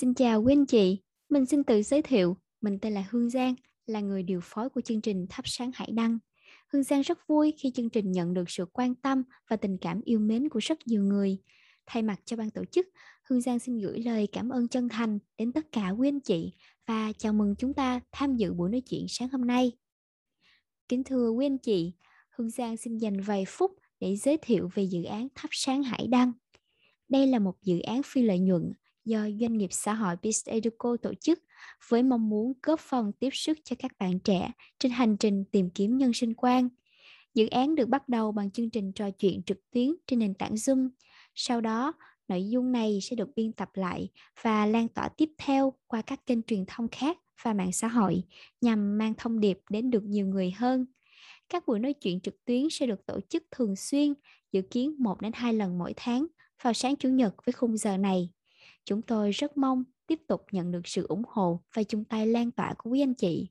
Xin chào quý anh chị, mình xin tự giới thiệu, mình tên là Hương Giang, là người điều phối của chương trình Thắp sáng Hải Đăng. Hương Giang rất vui khi chương trình nhận được sự quan tâm và tình cảm yêu mến của rất nhiều người. Thay mặt cho ban tổ chức, Hương Giang xin gửi lời cảm ơn chân thành đến tất cả quý anh chị và chào mừng chúng ta tham dự buổi nói chuyện sáng hôm nay. Kính thưa quý anh chị, Hương Giang xin dành vài phút để giới thiệu về dự án Thắp sáng Hải Đăng. Đây là một dự án phi lợi nhuận do doanh nghiệp xã hội Peace Educo tổ chức với mong muốn góp phần tiếp sức cho các bạn trẻ trên hành trình tìm kiếm nhân sinh quan. Dự án được bắt đầu bằng chương trình trò chuyện trực tuyến trên nền tảng Zoom. Sau đó, nội dung này sẽ được biên tập lại và lan tỏa tiếp theo qua các kênh truyền thông khác và mạng xã hội nhằm mang thông điệp đến được nhiều người hơn. Các buổi nói chuyện trực tuyến sẽ được tổ chức thường xuyên, dự kiến 1 đến 2 lần mỗi tháng vào sáng chủ nhật với khung giờ này. Chúng tôi rất mong tiếp tục nhận được sự ủng hộ và chung tay lan tỏa của quý anh chị.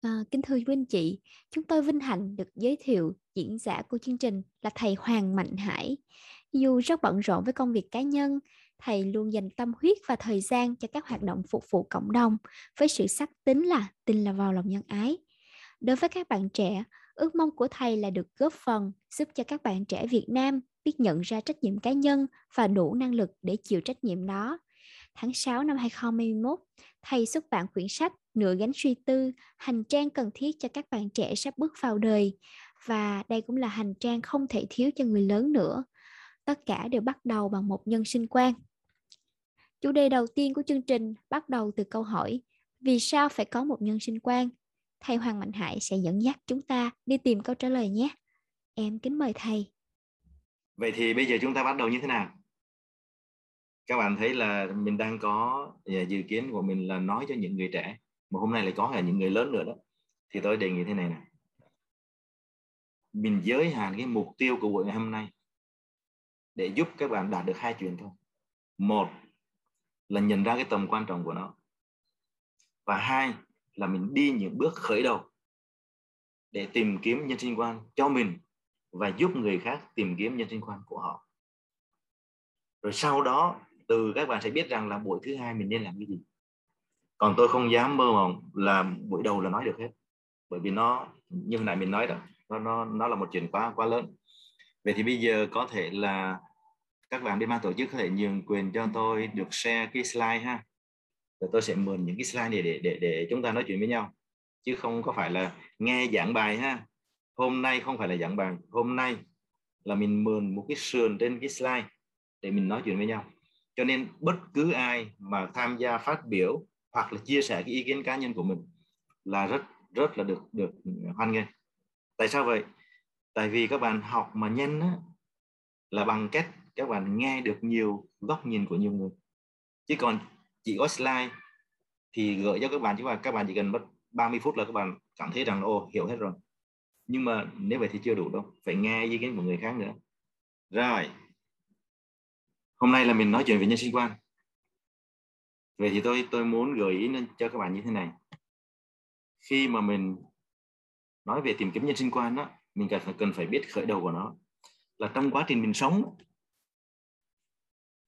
À, kính thưa quý anh chị, chúng tôi vinh hạnh được giới thiệu diễn giả của chương trình là thầy Hoàng Mạnh Hải. Dù rất bận rộn với công việc cá nhân, thầy luôn dành tâm huyết và thời gian cho các hoạt động phục vụ cộng đồng với sự sắc tính là tin là vào lòng nhân ái. Đối với các bạn trẻ, ước mong của thầy là được góp phần giúp cho các bạn trẻ Việt Nam biết nhận ra trách nhiệm cá nhân và đủ năng lực để chịu trách nhiệm đó. Tháng 6 năm 2021, thầy xuất bản quyển sách Nửa gánh suy tư, hành trang cần thiết cho các bạn trẻ sắp bước vào đời. Và đây cũng là hành trang không thể thiếu cho người lớn nữa. Tất cả đều bắt đầu bằng một nhân sinh quan. Chủ đề đầu tiên của chương trình bắt đầu từ câu hỏi Vì sao phải có một nhân sinh quan? Thầy Hoàng Mạnh Hải sẽ dẫn dắt chúng ta đi tìm câu trả lời nhé. Em kính mời thầy. Vậy thì bây giờ chúng ta bắt đầu như thế nào? Các bạn thấy là mình đang có à, dự kiến của mình là nói cho những người trẻ, mà hôm nay lại có là những người lớn nữa đó. Thì tôi đề nghị thế này này mình giới hạn cái mục tiêu của buổi ngày hôm nay để giúp các bạn đạt được hai chuyện thôi. Một là nhận ra cái tầm quan trọng của nó. Và hai là mình đi những bước khởi đầu để tìm kiếm nhân sinh quan cho mình và giúp người khác tìm kiếm nhân sinh quan của họ. Rồi sau đó, từ các bạn sẽ biết rằng là buổi thứ hai mình nên làm cái gì. Còn tôi không dám mơ mộng là buổi đầu là nói được hết, bởi vì nó, như hồi nãy mình nói đó, nó nó nó là một chuyện quá quá lớn. Vậy thì bây giờ có thể là các bạn bên ban tổ chức có thể nhường quyền cho tôi được share cái slide ha. Rồi tôi sẽ mượn những cái slide này để để để chúng ta nói chuyện với nhau, chứ không có phải là nghe giảng bài ha hôm nay không phải là giảng bài hôm nay là mình mượn một cái sườn trên cái slide để mình nói chuyện với nhau. Cho nên bất cứ ai mà tham gia phát biểu hoặc là chia sẻ cái ý kiến cá nhân của mình là rất rất là được được hoan nghênh. Tại sao vậy? Tại vì các bạn học mà nhanh á, là bằng cách các bạn nghe được nhiều góc nhìn của nhiều người. Chứ còn chỉ có slide thì gửi cho các bạn chứ mà các bạn chỉ cần mất 30 phút là các bạn cảm thấy rằng ô hiểu hết rồi nhưng mà nếu vậy thì chưa đủ đâu, phải nghe ý kiến của người khác nữa. Rồi, hôm nay là mình nói chuyện về nhân sinh quan. Vậy thì tôi tôi muốn gợi ý cho các bạn như thế này. Khi mà mình nói về tìm kiếm nhân sinh quan đó mình cần phải cần phải biết khởi đầu của nó. Là trong quá trình mình sống,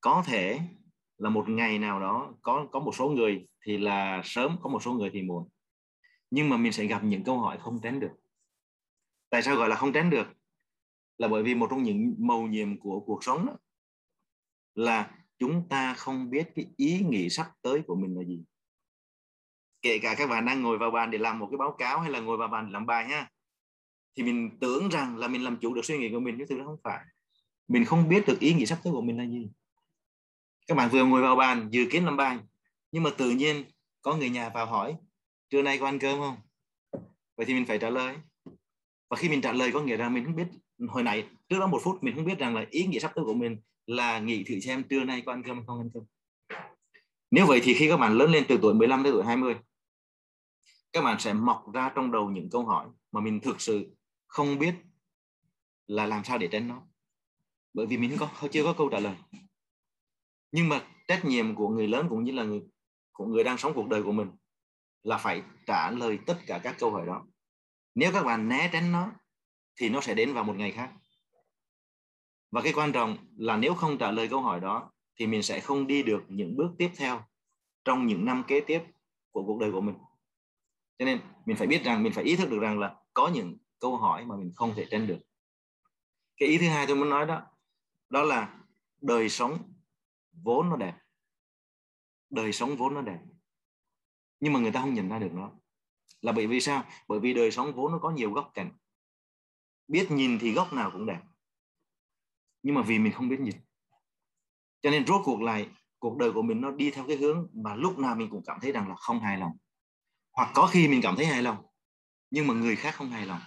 có thể là một ngày nào đó có có một số người thì là sớm, có một số người thì muộn. Nhưng mà mình sẽ gặp những câu hỏi không tránh được tại sao gọi là không tránh được? Là bởi vì một trong những mầu nhiệm của cuộc sống đó, là chúng ta không biết cái ý nghĩ sắp tới của mình là gì. Kể cả các bạn đang ngồi vào bàn để làm một cái báo cáo hay là ngồi vào bàn để làm bài ha thì mình tưởng rằng là mình làm chủ được suy nghĩ của mình nhưng thực ra không phải. Mình không biết được ý nghĩ sắp tới của mình là gì. Các bạn vừa ngồi vào bàn dự kiến làm bài nhưng mà tự nhiên có người nhà vào hỏi trưa nay có ăn cơm không? Vậy thì mình phải trả lời và khi mình trả lời, có nghĩa rằng mình không biết, hồi nãy, trước đó một phút, mình không biết rằng là ý nghĩa sắp tới của mình là nghĩ thử xem trưa nay có ăn cơm không, ăn cơm. Nếu vậy thì khi các bạn lớn lên từ tuổi 15 đến tuổi 20 các bạn sẽ mọc ra trong đầu những câu hỏi mà mình thực sự không biết là làm sao để tránh nó. Bởi vì mình có chưa có câu trả lời. Nhưng mà trách nhiệm của người lớn cũng như là người, của người đang sống cuộc đời của mình là phải trả lời tất cả các câu hỏi đó nếu các bạn né tránh nó, thì nó sẽ đến vào một ngày khác. Và cái quan trọng là nếu không trả lời câu hỏi đó, thì mình sẽ không đi được những bước tiếp theo trong những năm kế tiếp của cuộc đời của mình. Cho nên mình phải biết rằng, mình phải ý thức được rằng là có những câu hỏi mà mình không thể tránh được. Cái ý thứ hai tôi muốn nói đó đó là đời sống vốn nó đẹp. Đời sống vốn nó đẹp, nhưng mà người ta không nhìn ra được nó là bởi vì sao? Bởi vì đời sống vốn nó có nhiều góc cạnh. Biết nhìn thì góc nào cũng đẹp. Nhưng mà vì mình không biết nhìn. Cho nên rốt cuộc lại, cuộc đời của mình nó đi theo cái hướng mà lúc nào mình cũng cảm thấy rằng là không hài lòng. Hoặc có khi mình cảm thấy hài lòng, nhưng mà người khác không hài lòng.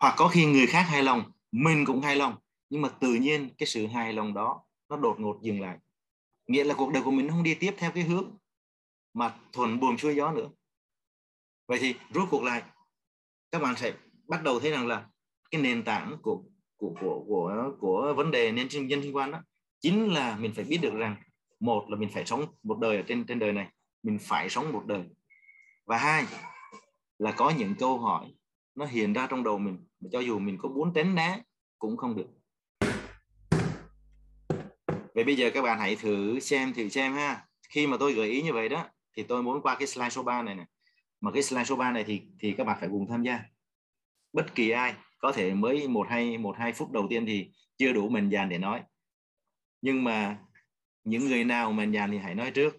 Hoặc có khi người khác hài lòng, mình cũng hài lòng, nhưng mà tự nhiên cái sự hài lòng đó nó đột ngột dừng lại. Nghĩa là cuộc đời của mình không đi tiếp theo cái hướng mà thuần buồm xuôi gió nữa vậy thì rốt cuộc lại, các bạn sẽ bắt đầu thấy rằng là cái nền tảng của của của của của vấn đề nên sinh, nhân sinh quan đó chính là mình phải biết được rằng một là mình phải sống một đời ở trên trên đời này, mình phải sống một đời. Và hai là có những câu hỏi nó hiện ra trong đầu mình, mà cho dù mình có muốn tránh né cũng không được. Vậy bây giờ các bạn hãy thử xem thử xem ha. Khi mà tôi gợi ý như vậy đó, thì tôi muốn qua cái slide số 3 này nè mà cái slide số 3 này thì thì các bạn phải cùng tham gia. Bất kỳ ai có thể mới một hai một hai phút đầu tiên thì chưa đủ mình dàn để nói. Nhưng mà những người nào mình dàn thì hãy nói trước.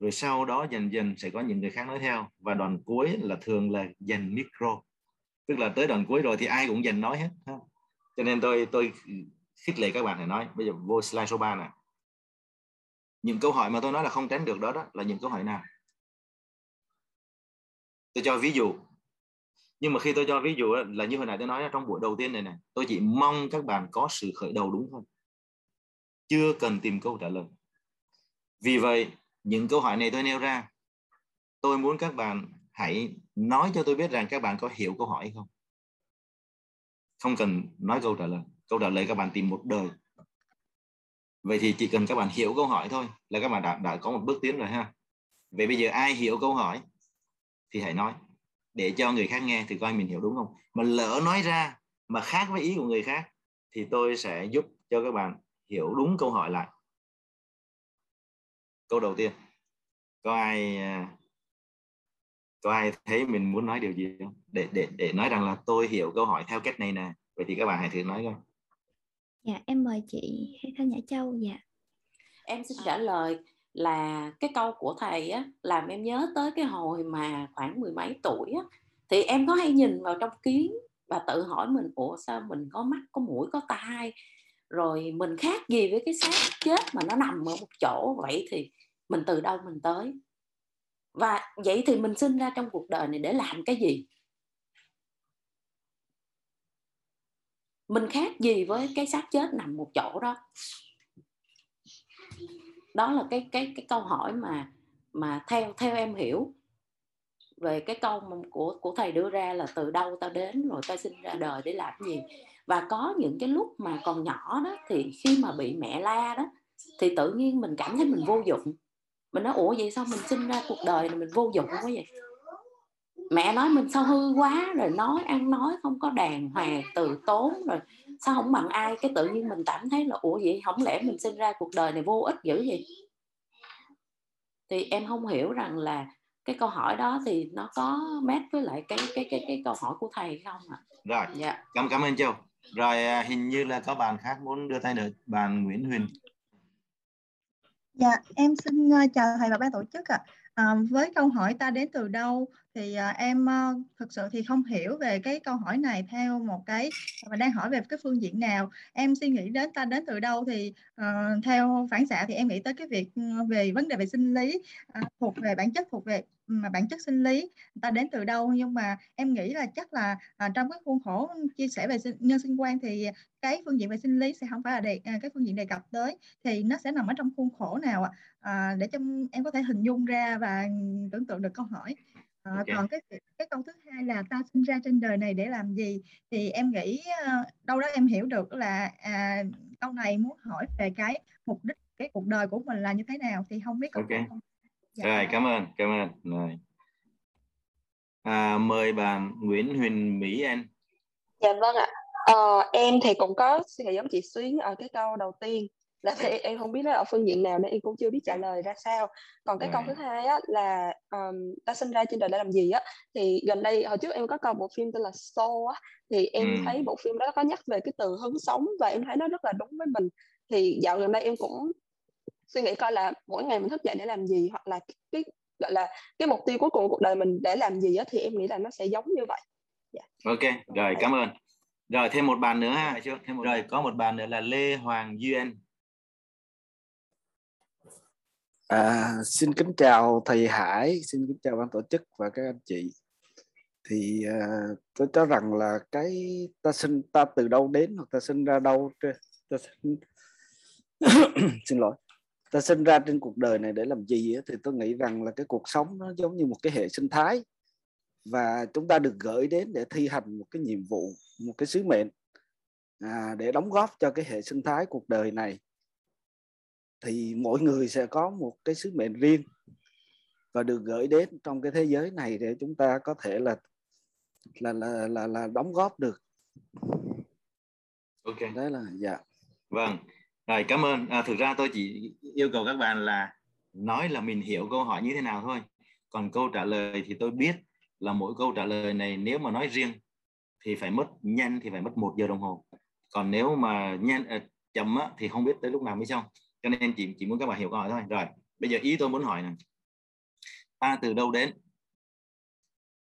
Rồi sau đó dần dần sẽ có những người khác nói theo. Và đoạn cuối là thường là dành micro. Tức là tới đoạn cuối rồi thì ai cũng dành nói hết cho nên tôi tôi khích lệ các bạn phải nói. Bây giờ vô slide số 3 nè. Những câu hỏi mà tôi nói là không tránh được đó đó là những câu hỏi nào? Tôi cho ví dụ. Nhưng mà khi tôi cho ví dụ là như hồi nãy tôi nói trong buổi đầu tiên này này tôi chỉ mong các bạn có sự khởi đầu đúng không chưa cần tìm câu trả lời. Vì vậy những câu hỏi này tôi nêu ra. Tôi muốn các bạn hãy nói cho tôi biết rằng các bạn có hiểu câu hỏi hay không? Không cần nói câu trả lời. Câu trả lời các bạn tìm một đời. Vậy thì chỉ cần các bạn hiểu câu hỏi thôi là các bạn đã, đã có một bước tiến rồi ha. Vậy bây giờ ai hiểu câu hỏi? Thì hãy nói. Để cho người khác nghe thì coi mình hiểu đúng không? Mà lỡ nói ra mà khác với ý của người khác thì tôi sẽ giúp cho các bạn hiểu đúng câu hỏi lại. Câu đầu tiên. Có ai à, có ai thấy mình muốn nói điều gì không? Để để để nói rằng là tôi hiểu câu hỏi theo cách này nè. Vậy thì các bạn hãy thử nói coi. Dạ em mời chị Thanh Nhã Châu. Dạ. Em xin trả lời là cái câu của thầy á, làm em nhớ tới cái hồi mà khoảng mười mấy tuổi á. Thì em có hay nhìn vào trong kiến và tự hỏi mình, ủa, sao mình có mắt, có mũi, có tai? Rồi mình khác gì với cái xác chết mà nó nằm ở một chỗ vậy thì mình từ đâu mình tới? Và vậy thì mình sinh ra trong cuộc đời này để làm cái gì? Mình khác gì với cái xác chết nằm một chỗ đó? Đó là cái cái cái câu hỏi mà mà theo theo em hiểu về cái câu của của thầy đưa ra là từ đâu ta đến rồi ta sinh ra đời để làm gì. Và có những cái lúc mà còn nhỏ đó, thì khi mà bị mẹ la đó, thì tự nhiên mình cảm thấy mình vô dụng. Mình nói, ủa, vậy sao mình sinh ra cuộc đời này mình vô dụng quá vậy? Mẹ nói, mình sao hư quá, rồi nói, ăn nói không có đàng hoàng, từ tốn, rồi sao không bằng ai cái tự nhiên mình cảm thấy là ủa vậy không lẽ mình sinh ra cuộc đời này vô ích dữ vậy thì em không hiểu rằng là cái câu hỏi đó thì nó có mét với lại cái cái cái cái câu hỏi của thầy không ạ à? rồi dạ. cảm cảm ơn châu rồi à, hình như là có bạn khác muốn đưa tay được bạn Nguyễn Huyền Dạ, em xin uh, chào thầy và ban tổ chức ạ. À. À, với câu hỏi ta đến từ đâu? Thì à, em à, thực sự thì không hiểu về cái câu hỏi này theo một cái mà đang hỏi về cái phương diện nào. Em suy nghĩ đến ta đến từ đâu thì à, theo phản xạ thì em nghĩ tới cái việc ừ, về vấn đề về sinh lý à, thuộc về bản chất thuộc về mà bản chất sinh lý ta đến từ đâu nhưng mà em nghĩ là chắc là à, trong cái khuôn khổ chia sẻ về sinh, nhân sinh quan thì cái phương diện về sinh lý sẽ không phải là đề, à, cái phương diện đề cập tới thì nó sẽ nằm ở trong khuôn khổ nào ạ à, để cho em có thể hình dung ra và tưởng tượng được câu hỏi à, okay. còn cái cái câu thứ hai là ta sinh ra trên đời này để làm gì thì em nghĩ uh, đâu đó em hiểu được là à, câu này muốn hỏi về cái mục đích cái cuộc đời của mình là như thế nào thì không biết ok không? Dạ. rồi cảm ơn cảm ơn. Rồi. À, mời bạn Nguyễn Huỳnh Mỹ Anh. Dạ vâng ạ. Ờ, em thì cũng có suy nghĩ giống chị Xuyến ở cái câu đầu tiên là thì em không biết nó ở phương diện nào nên em cũng chưa biết trả lời ra sao. Còn cái câu thứ hai á là um, ta sinh ra trên đời để làm gì á thì gần đây hồi trước em có coi một phim tên là Soul á thì em ừ. thấy bộ phim đó có nhắc về cái từ hứng sống và em thấy nó rất là đúng với mình. Thì dạo gần đây em cũng suy nghĩ coi là mỗi ngày mình thức dậy để làm gì hoặc là cái gọi là cái mục tiêu cuối cùng của cuộc đời mình để làm gì á thì em nghĩ là nó sẽ giống như vậy yeah. Dạ. ok rồi cảm ơn rồi thêm một bạn nữa ha thêm một rồi có một bạn nữa là Lê Hoàng Duyên À, xin kính chào thầy Hải, xin kính chào ban tổ chức và các anh chị. Thì à, tôi cho rằng là cái ta sinh ta từ đâu đến hoặc ta sinh ra đâu ta sinh xin lỗi ta sinh ra trên cuộc đời này để làm gì thì tôi nghĩ rằng là cái cuộc sống nó giống như một cái hệ sinh thái. Và chúng ta được gửi đến để thi hành một cái nhiệm vụ một cái sứ mệnh à, để đóng góp cho cái hệ sinh thái cuộc đời này. Thì mỗi người sẽ có một cái sứ mệnh riêng và được gửi đến trong cái thế giới này để chúng ta có thể là là là là, là đóng góp được. Ok. Đấy là dạ. Vâng rồi cảm ơn. À, thực ra tôi chỉ yêu cầu các bạn là nói là mình hiểu câu hỏi như thế nào thôi. Còn câu trả lời thì tôi biết là mỗi câu trả lời này nếu mà nói riêng thì phải mất nhanh thì phải mất một giờ đồng hồ. Còn nếu mà nhanh à, chậm á, thì không biết tới lúc nào mới xong. Cho nên chỉ chỉ muốn các bạn hiểu câu hỏi thôi. Rồi bây giờ ý tôi muốn hỏi này ta từ đâu đến?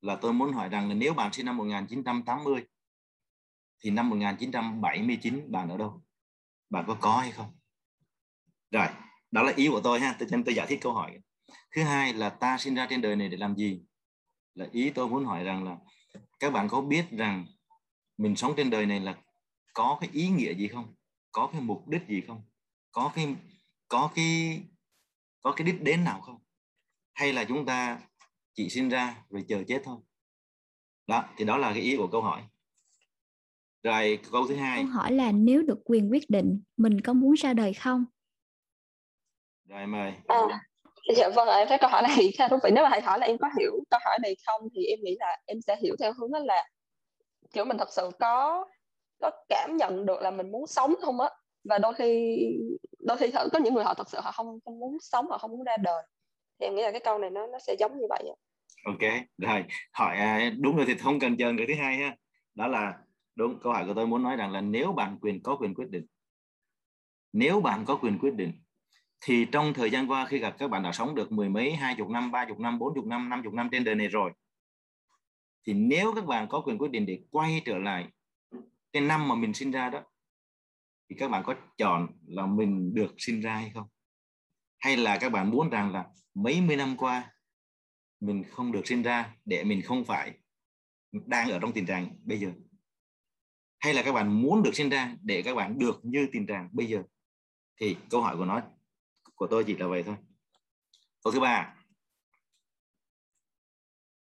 Là tôi muốn hỏi rằng là nếu bạn sinh năm 1980 thì năm 1979 bạn ở đâu? Bạn có có hay không? Rồi, đó là ý của tôi ha. Tôi nên tôi giải thích câu hỏi. Thứ hai là ta sinh ra trên đời này để làm gì? Là ý tôi muốn hỏi rằng là các bạn có biết rằng mình sống trên đời này là có cái ý nghĩa gì không? Có cái mục đích gì không? Có cái có cái có cái đích đến nào không? Hay là chúng ta chỉ sinh ra rồi chờ chết thôi? Đó, thì đó là cái ý của câu hỏi rồi câu thứ hai. Câu hỏi là nếu được quyền quyết định mình có muốn ra đời không? Rồi mời à, dạ vâng em thấy câu hỏi này khá thú vị. Nếu mà thầy hỏi là em có hiểu câu hỏi này không thì em nghĩ là em sẽ hiểu theo hướng đó là kiểu mình thật sự có có cảm nhận được là mình muốn sống không á. Và đôi khi đôi khi có những người họ thật sự họ không không muốn sống họ không muốn ra đời. Thì em nghĩ là cái câu này nó nó sẽ giống như vậy ok rồi. Hỏi à, đúng rồi thì không cần chờ người thứ hai ha. Đó là đúng, câu hỏi của tôi muốn nói rằng là nếu bạn quyền có quyền quyết định, nếu bạn có quyền quyết định, thì trong thời gian qua khi gặp các bạn đã sống được mười mấy, hai chục năm, ba chục năm, bốn chục năm năm chục năm trên đời này rồi, thì nếu các bạn có quyền quyết định để quay trở lại cái năm mà mình sinh ra đó, thì các bạn có chọn là mình được sinh ra hay không? Hay là các bạn muốn rằng là mấy mươi năm qua mình không được sinh ra để mình không phải đang ở trong tình trạng bây giờ? Hay là các bạn muốn được sinh ra để các bạn được như tình trạng bây giờ? Thì câu hỏi của nó của tôi chỉ là vậy thôi. Câu thứ ba.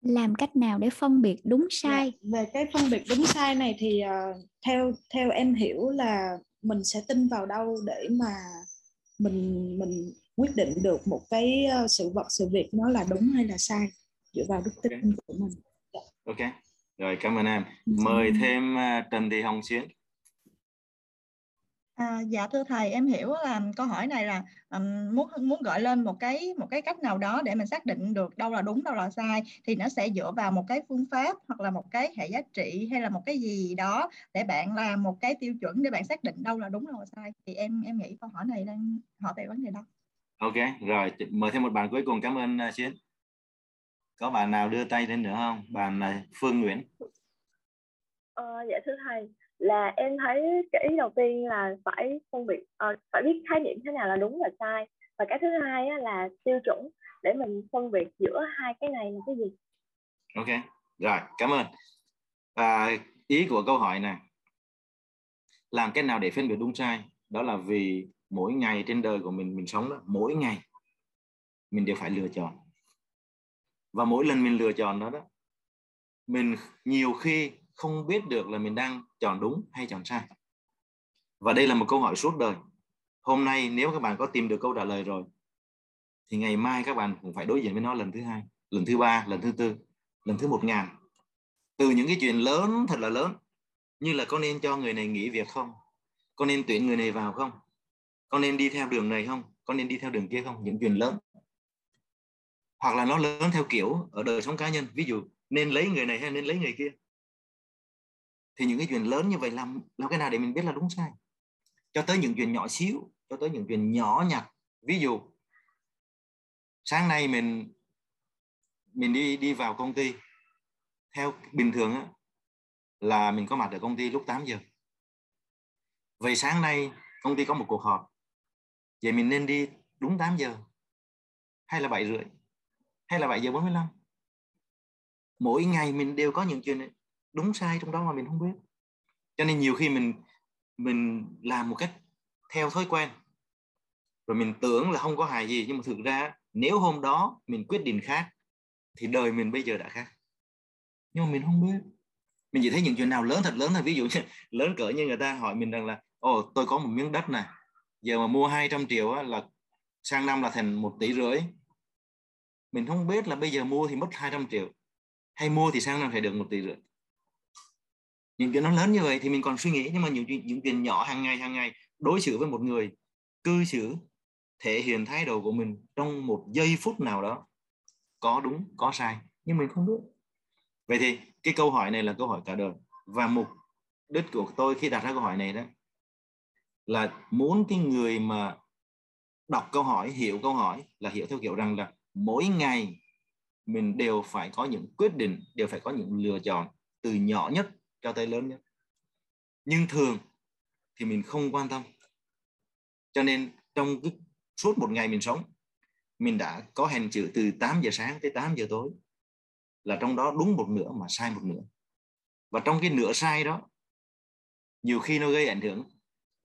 Làm cách nào để phân biệt đúng dạ, sai? về cái phân biệt đúng sai này thì uh, theo theo em hiểu là mình sẽ tin vào đâu để mà mình mình quyết định được một cái ờ, sự vật sự việc nó là đúng hay là sai dựa vào đức tin okay. của mình. Ok rồi cảm ơn em. Mời thêm uh, Trần Thị Hồng Xuyến. À, dạ thưa thầy em hiểu là câu hỏi này là um, muốn muốn gợi lên một cái một cái cách nào đó để mình xác định được đâu là đúng đâu là sai thì nó sẽ dựa vào một cái phương pháp hoặc là một cái hệ giá trị hay là một cái gì đó để bạn làm một cái tiêu chuẩn để bạn xác định đâu là đúng đâu là sai. Thì em em nghĩ câu hỏi này đang hỏi về vấn đề đó. Ok rồi mời thêm một bạn cuối cùng. Cảm ơn uh, Xuyến. Có bạn nào đưa tay lên nữa không? Bạn uh, Phương Nguyễn. Ờ, dạ thưa thầy là em thấy cái ý đầu tiên là phải phân biệt uh, phải biết khái niệm thế nào là đúng và sai. Và cái thứ hai là tiêu chuẩn để mình phân biệt giữa hai cái này là cái gì. Ok rồi cảm ơn. À, ý của câu hỏi này làm cách nào để phân biệt đúng sai? Đó là vì mỗi ngày trên đời của mình mình sống đó mỗi ngày mình đều phải lựa chọn và mỗi lần mình lựa chọn đó đó, mình nhiều khi không biết được là mình đang chọn đúng hay chọn sai. Và đây là một câu hỏi suốt đời. Hôm nay nếu các bạn có tìm được câu trả lời rồi, thì ngày mai các bạn cũng phải đối diện với nó lần thứ hai, lần thứ ba, lần thứ tư, lần thứ một ngàn. Từ những cái chuyện lớn, thật là lớn. Như là có nên cho người này nghỉ việc không? Có nên tuyển người này vào không? Có nên đi theo đường này không? Có nên đi theo đường kia không? Những chuyện lớn hoặc là nó lớn theo kiểu ở đời sống cá nhân. Ví dụ nên lấy người này hay nên lấy người kia? Thì những cái chuyện lớn như vậy làm làm cái nào để mình biết là đúng sai? Cho tới những chuyện nhỏ xíu cho tới những chuyện nhỏ nhặt. Ví dụ sáng nay mình mình đi đi vào công ty. Theo bình thường á, là mình có mặt ở công ty lúc 8 giờ. Vậy sáng nay công ty có một cuộc họp. Vậy mình nên đi đúng 8 giờ hay là 7 rưỡi? Hay là 7 giờ 45 mỗi ngày mình đều có những chuyện đúng sai trong đó mà mình không biết. Cho nên nhiều khi mình mình làm một cách theo thói quen. Rồi mình tưởng là không có hài gì nhưng mà thực ra nếu hôm đó mình quyết định khác thì đời mình bây giờ đã khác. Nhưng mà mình không biết. Mình chỉ thấy những chuyện nào lớn thật lớn thôi. Ví dụ như lớn cỡ như người ta hỏi mình rằng là ồ tôi có một miếng đất này giờ mà mua 200 triệu á, là sang năm là thành một tỷ rưỡi mình không biết là bây giờ mua thì mất 200 triệu, hay mua thì sang năm phải được một tỷ rưỡi. Những chuyện nó lớn như vậy thì mình còn suy nghĩ, nhưng mà những chuyện những chuyện nhỏ hàng ngày hàng ngày đối xử với một người cư xử, thể hiện thái độ của mình trong một giây phút nào đó, có đúng, có sai, nhưng mình không biết. Vậy thì cái câu hỏi này là câu hỏi cả đời. Và mục đích của tôi khi đặt ra câu hỏi này đó là muốn cái người mà đọc câu hỏi, hiểu câu hỏi là hiểu theo kiểu rằng là mỗi ngày mình đều phải có những quyết định, đều phải có những lựa chọn từ nhỏ nhất cho tới lớn nhất. Nhưng thường thì mình không quan tâm. Cho nên trong cái suốt một ngày mình sống, mình đã có hành chữ từ 8 giờ sáng tới 8 giờ tối là trong đó đúng một nửa mà sai một nửa. Và trong cái nửa sai đó, nhiều khi nó gây ảnh hưởng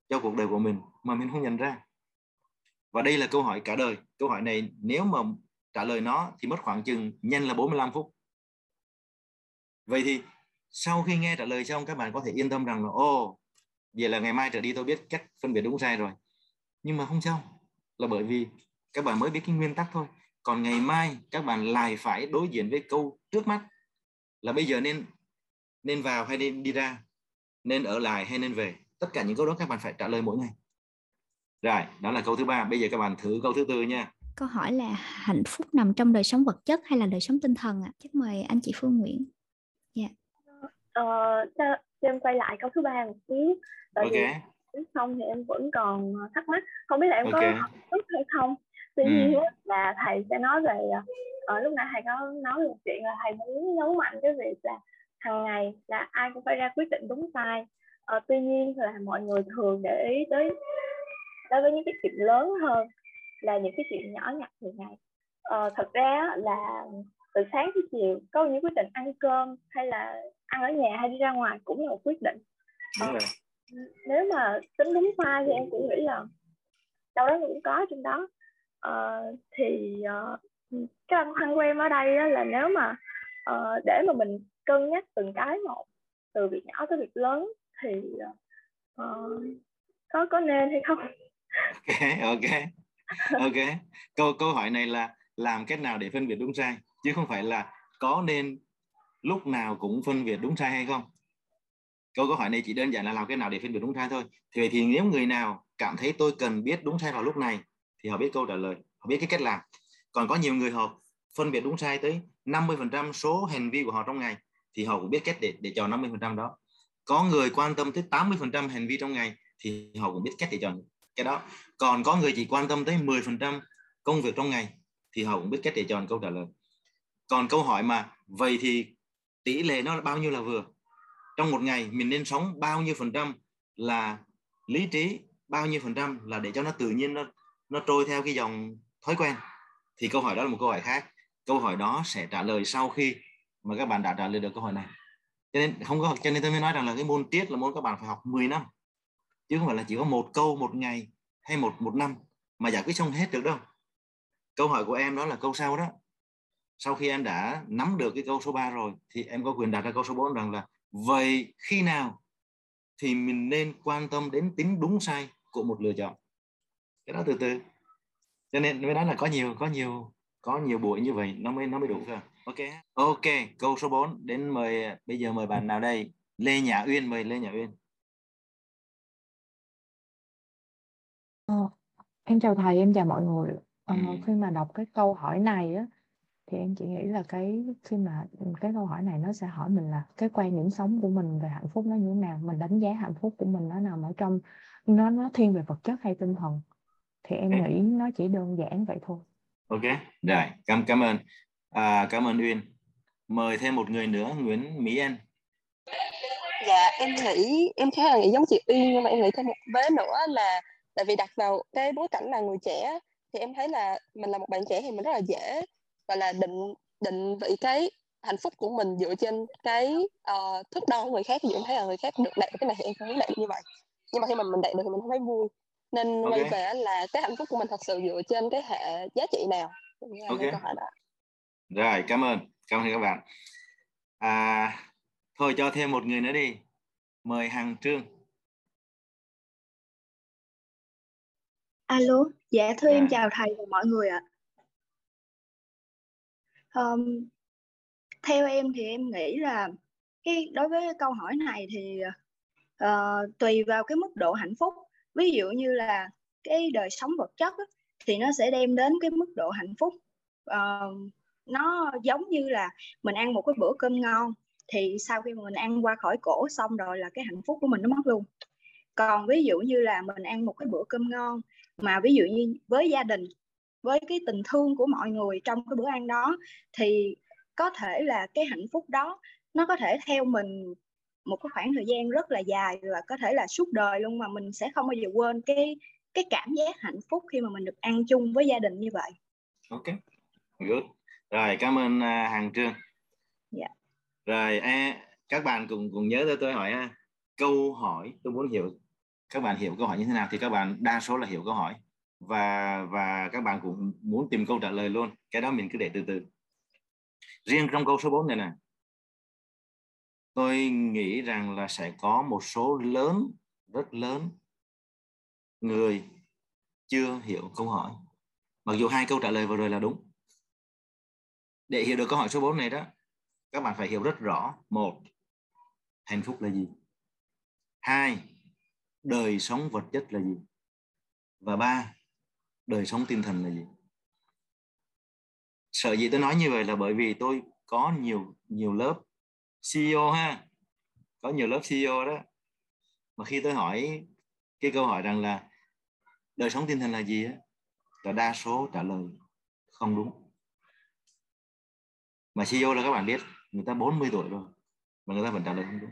cho cuộc đời của mình mà mình không nhận ra. Và đây là câu hỏi cả đời. Câu hỏi này nếu mà trả lời nó thì mất khoảng chừng nhanh là 45 phút. Vậy thì sau khi nghe trả lời xong, các bạn có thể yên tâm rằng là ô vậy là ngày mai trở đi tôi biết cách phân biệt đúng sai rồi. Nhưng mà không sao, là bởi vì các bạn mới biết cái nguyên tắc thôi. Còn ngày mai các bạn lại phải đối diện với câu trước mắt là bây giờ nên nên vào hay nên đi ra, nên ở lại hay nên về. Tất cả những câu đó các bạn phải trả lời mỗi ngày. Rồi, đó là câu thứ ba. Bây giờ các bạn thử câu thứ tư nha câu hỏi là hạnh phúc nằm trong đời sống vật chất hay là đời sống tinh thần ạ à? chắc mời anh chị Phương Nguyễn dạ yeah. ờ, cho, em quay lại câu thứ ba một xíu tại okay. vì xong thì em vẫn còn thắc mắc không biết là em okay. có học hay không tuy ừ. nhiên là thầy sẽ nói về ở ờ, lúc nãy thầy có nói về chuyện là thầy muốn nhấn mạnh cái việc là hàng ngày là ai cũng phải ra quyết định đúng sai ờ, tuy nhiên là mọi người thường để ý tới đối với những cái chuyện lớn hơn là những cái chuyện nhỏ nhặt thường ngày. Ờ, thật ra là từ sáng tới chiều có những quyết định ăn cơm hay là ăn ở nhà hay đi ra ngoài cũng là một quyết định. Ờ, nếu mà tính đúng sai thì em cũng nghĩ là đâu đó cũng có trong đó. Ờ, thì uh, cái băn khoăn của em ở đây á, là nếu mà uh, để mà mình cân nhắc từng cái một từ việc nhỏ tới việc lớn thì uh, có có nên hay không? Ok ok ok. Câu câu hỏi này là làm cách nào để phân biệt đúng sai? Chứ không phải là có nên lúc nào cũng phân biệt đúng sai hay không? Câu câu hỏi này chỉ đơn giản là làm cái nào để phân biệt đúng sai thôi. Thì vậy thì nếu người nào cảm thấy tôi cần biết đúng sai vào lúc này, thì họ biết câu trả lời. Họ biết cái cách làm. Còn có nhiều người họ phân biệt đúng sai tới 50% số hành vi của họ trong ngày, thì họ cũng biết cách để để chọn 50% đó. Có người quan tâm tới 80% hành vi trong ngày, thì họ cũng biết cách để chọn cái đó. Còn có người chỉ quan tâm tới 10% công việc trong ngày thì họ cũng biết cách để chọn câu trả lời. Còn câu hỏi mà, vậy thì tỷ lệ nó là bao nhiêu là vừa? Trong một ngày mình nên sống bao nhiêu phần trăm là lý trí, bao nhiêu phần trăm là để cho nó tự nhiên nó nó trôi theo cái dòng thói quen? Thì câu hỏi đó là một câu hỏi khác. Câu hỏi đó sẽ trả lời sau khi mà các bạn đã trả lời được câu hỏi này. Cho nên, không có, cho nên tôi mới nói rằng là cái môn triết là môn các bạn phải học 10 năm chứ không phải là chỉ có một câu một ngày hay một một năm mà giải quyết xong hết được đâu. Câu hỏi của em đó là câu sau đó. Sau khi em đã nắm được cái câu số 3 rồi, thì em có quyền đặt ra câu số 4 rằng là, vậy khi nào thì mình nên quan tâm đến tính đúng sai của một lựa chọn? Cái đó từ từ. Cho nên mới nói là có nhiều có nhiều có nhiều buổi như vậy, nó mới nó mới đủ cơ. Ok ok, câu số 4 đến mời, bây giờ mời bạn nào đây? Lê Nhã Uyên, mời Lê Nhã Uyên. Ờ, em chào thầy, em chào mọi người. Ờ, ừ. khi mà đọc cái câu hỏi này á, thì em chỉ nghĩ là cái khi mà cái câu hỏi này nó sẽ hỏi mình là cái quan điểm sống của mình về hạnh phúc nó như thế nào, mình đánh giá hạnh phúc của mình nó nằm ở trong nó nó thiên về vật chất hay tinh thần. Thì em nghĩ nó chỉ đơn giản vậy thôi. ok rồi cảm cảm ơn à, cảm ơn Uyên mời thêm một người nữa Nguyễn Mỹ Anh dạ em nghĩ em khá là nghĩ giống chị Uyên nhưng mà em nghĩ thêm một vế nữa là tại vì đặt vào cái bối cảnh là người trẻ thì em thấy là mình là một bạn trẻ thì mình rất là dễ gọi là định định vị cái hạnh phúc của mình dựa trên cái uh, thước đo của người khác. Ví dụ em thấy là người khác được đạt cái này thì em không muốn đạt như vậy. Nhưng mà khi mà mình đạt được thì mình không thấy vui. Nên Ok. quay về là cái hạnh phúc của mình thật sự dựa trên cái hệ giá trị nào? Ok. rồi cảm ơn. Cảm ơn các bạn. À, thôi cho thêm một người nữa đi. Mời Hằng Trương Alo, dạ thưa em Dạ. chào thầy và mọi người ạ. Ờm, theo em thì em nghĩ là cái đối với cái câu hỏi này thì ờ, tùy vào cái mức độ hạnh phúc. Ví dụ như là cái đời sống vật chất á, thì nó sẽ đem đến cái mức độ hạnh phúc. Ờ, nó giống như là mình ăn một cái bữa cơm ngon thì sau khi mà mình ăn qua khỏi cổ xong rồi là cái hạnh phúc của mình nó mất luôn. Còn ví dụ như là mình ăn một cái bữa cơm ngon mà ví dụ như với gia đình với cái tình thương của mọi người trong cái bữa ăn đó thì có thể là cái hạnh phúc đó nó có thể theo mình một cái khoảng thời gian rất là dài và có thể là suốt đời luôn mà mình sẽ không bao giờ quên cái cái cảm giác hạnh phúc khi mà mình được ăn chung với gia đình như vậy. ok good rồi cảm ơn à, Hằng Trương Dạ. rồi à, các bạn cùng cùng nhớ tới tôi hỏi ha câu hỏi tôi muốn hiểu các bạn hiểu câu hỏi như thế nào thì các bạn, đa số là hiểu câu hỏi. Và và các bạn cũng muốn tìm câu trả lời luôn. Cái đó mình cứ để từ từ. Riêng trong câu số 4 này nè. Tôi nghĩ rằng là sẽ có một số lớn, rất lớn người chưa hiểu câu hỏi. Mặc dù hai câu trả lời vừa rồi là đúng. Để hiểu được câu hỏi số 4 này đó, các bạn phải hiểu rất rõ. Một, hạnh phúc là gì? Hai đời sống vật chất là gì? Và ba, đời sống tinh thần là gì? Sợ gì tôi nói như vậy là bởi vì tôi có nhiều nhiều lớp CEO ha. Có nhiều lớp CEO đó. Mà khi tôi hỏi cái câu hỏi rằng là đời sống tinh thần là gì á là đa số trả lời không đúng. Mà CEO là các bạn biết, người ta 40 tuổi rồi, mà người ta vẫn trả lời không đúng.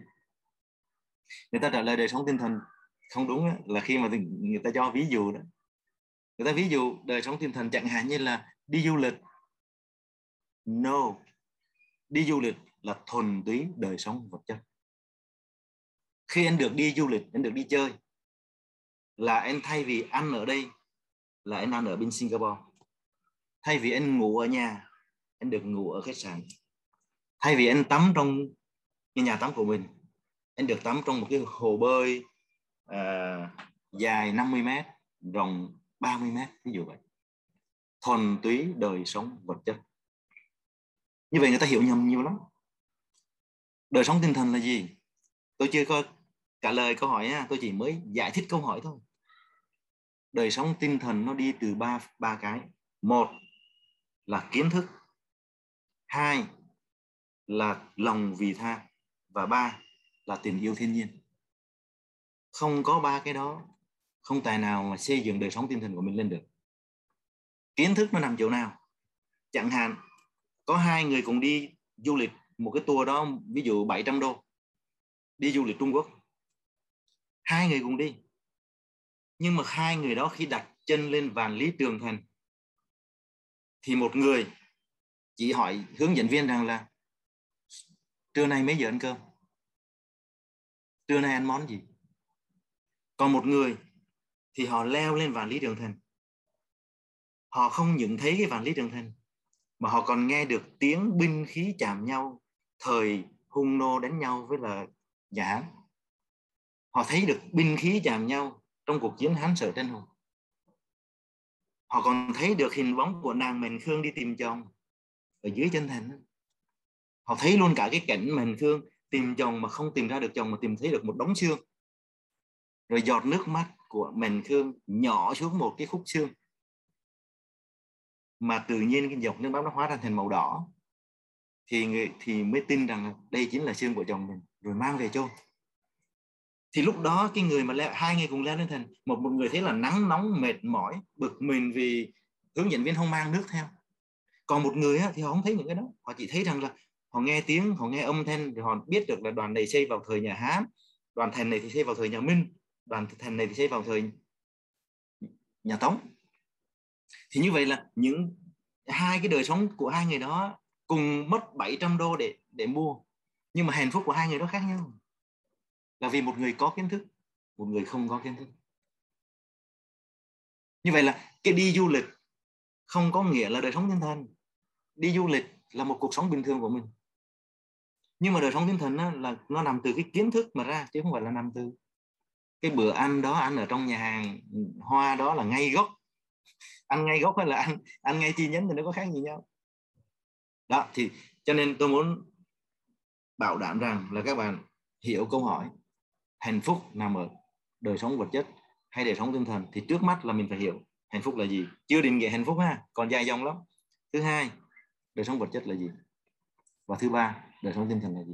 Người ta trả lời đời sống tinh thần không đúng đó, là khi mà người ta cho ví dụ đó. Người ta ví dụ đời sống tinh thần chẳng hạn như là đi du lịch. No. Đi du lịch là thuần túy đời sống vật chất. Khi anh được đi du lịch anh được đi chơi là anh thay vì ăn ở đây là anh ăn ở bên Singapore. Thay vì anh ngủ ở nhà anh được ngủ ở khách sạn. Thay vì anh tắm trong cái nhà tắm của mình anh được tắm trong một cái hồ bơi uh, dài 50 mét rộng 30 mét ví dụ vậy. Thuần túy đời sống vật chất. Như vậy người ta hiểu nhầm nhiều lắm. Đời sống tinh thần là gì? Tôi chưa có trả lời câu hỏi nha tôi chỉ mới giải thích câu hỏi thôi. Đời sống tinh thần nó đi từ ba ba cái. Một là kiến thức. Hai là lòng vị tha. Và ba là tình yêu thiên nhiên không có ba cái đó. Không tài nào mà xây dựng đời sống tinh thần của mình lên được. Kiến thức nó nằm chỗ nào? Chẳng hạn, có hai người cùng đi du lịch một cái tour đó, ví dụ 700 đô, đi du lịch Trung Quốc. Hai người cùng đi. Nhưng mà hai người đó khi đặt chân lên vạn lý trường thành, thì một người chỉ hỏi hướng dẫn viên rằng là, trưa nay mấy giờ ăn cơm? Trưa nay ăn món gì? Còn một người thì họ leo lên vạn lý trường thành họ không những thấy cái vạn lý trường thành mà họ còn nghe được tiếng binh khí chạm nhau, thời hung nô đánh nhau với là nhà hán họ thấy được binh khí chạm nhau trong cuộc chiến hán sở tranh hùng. Họ còn thấy được hình bóng của nàng mền khương đi tìm chồng ở dưới chân thành. Họ thấy luôn cả cái cảnh mền khương tìm chồng mà không tìm ra được chồng, mà tìm thấy được một đống xương rồi giọt nước mắt của mền thương nhỏ xuống một cái khúc xương. Mà tự nhiên cái giọt nước mắt nó hóa ra thành màu đỏ. Thì người thì mới tin rằng đây chính là xương của chồng mình rồi mang về chôn. Thì lúc đó cái người mà leo, hai người cùng leo lên thành một một người thấy là nắng nóng mệt mỏi bực mình vì hướng dẫn viên không mang nước theo. Còn một người á, thì họ không thấy những cái đó. Họ chỉ thấy rằng là họ nghe tiếng họ nghe âm thanh thì họ biết được là đoàn này xây vào thời nhà hán đoàn thành này thì xây vào thời nhà minh đoàn thành này thì xây vào thời nhà tống. Thì như vậy là những hai cái đời sống của hai người đó cùng mất 700 đô để để mua. Nhưng mà hạnh phúc của hai người đó khác nhau. Là vì một người có kiến thức, một người không có kiến thức. Như vậy là cái đi du lịch không có nghĩa là đời sống tinh thần. Đi du lịch là một cuộc sống bình thường của mình. Nhưng mà đời sống tinh thần là nó nằm từ cái kiến thức mà ra, chứ không phải là nằm từ cái bữa ăn đó ăn ở trong nhà hàng, hoa đó là ngay gốc. Ăn ngay gốc hay là ăn ăn ngay chi nhánh thì nó có khác gì nhau. Đó, thì cho nên tôi muốn bảo đảm rằng là các bạn hiểu câu hỏi. Hạnh phúc nằm ở đời sống vật chất hay đời sống tinh thần thì trước mắt là mình phải hiểu hạnh phúc là gì. Chưa định nghĩa hạnh phúc ha, còn dài dòng lắm. Thứ hai, đời sống vật chất là gì? Và thứ ba, đời sống tinh thần là gì?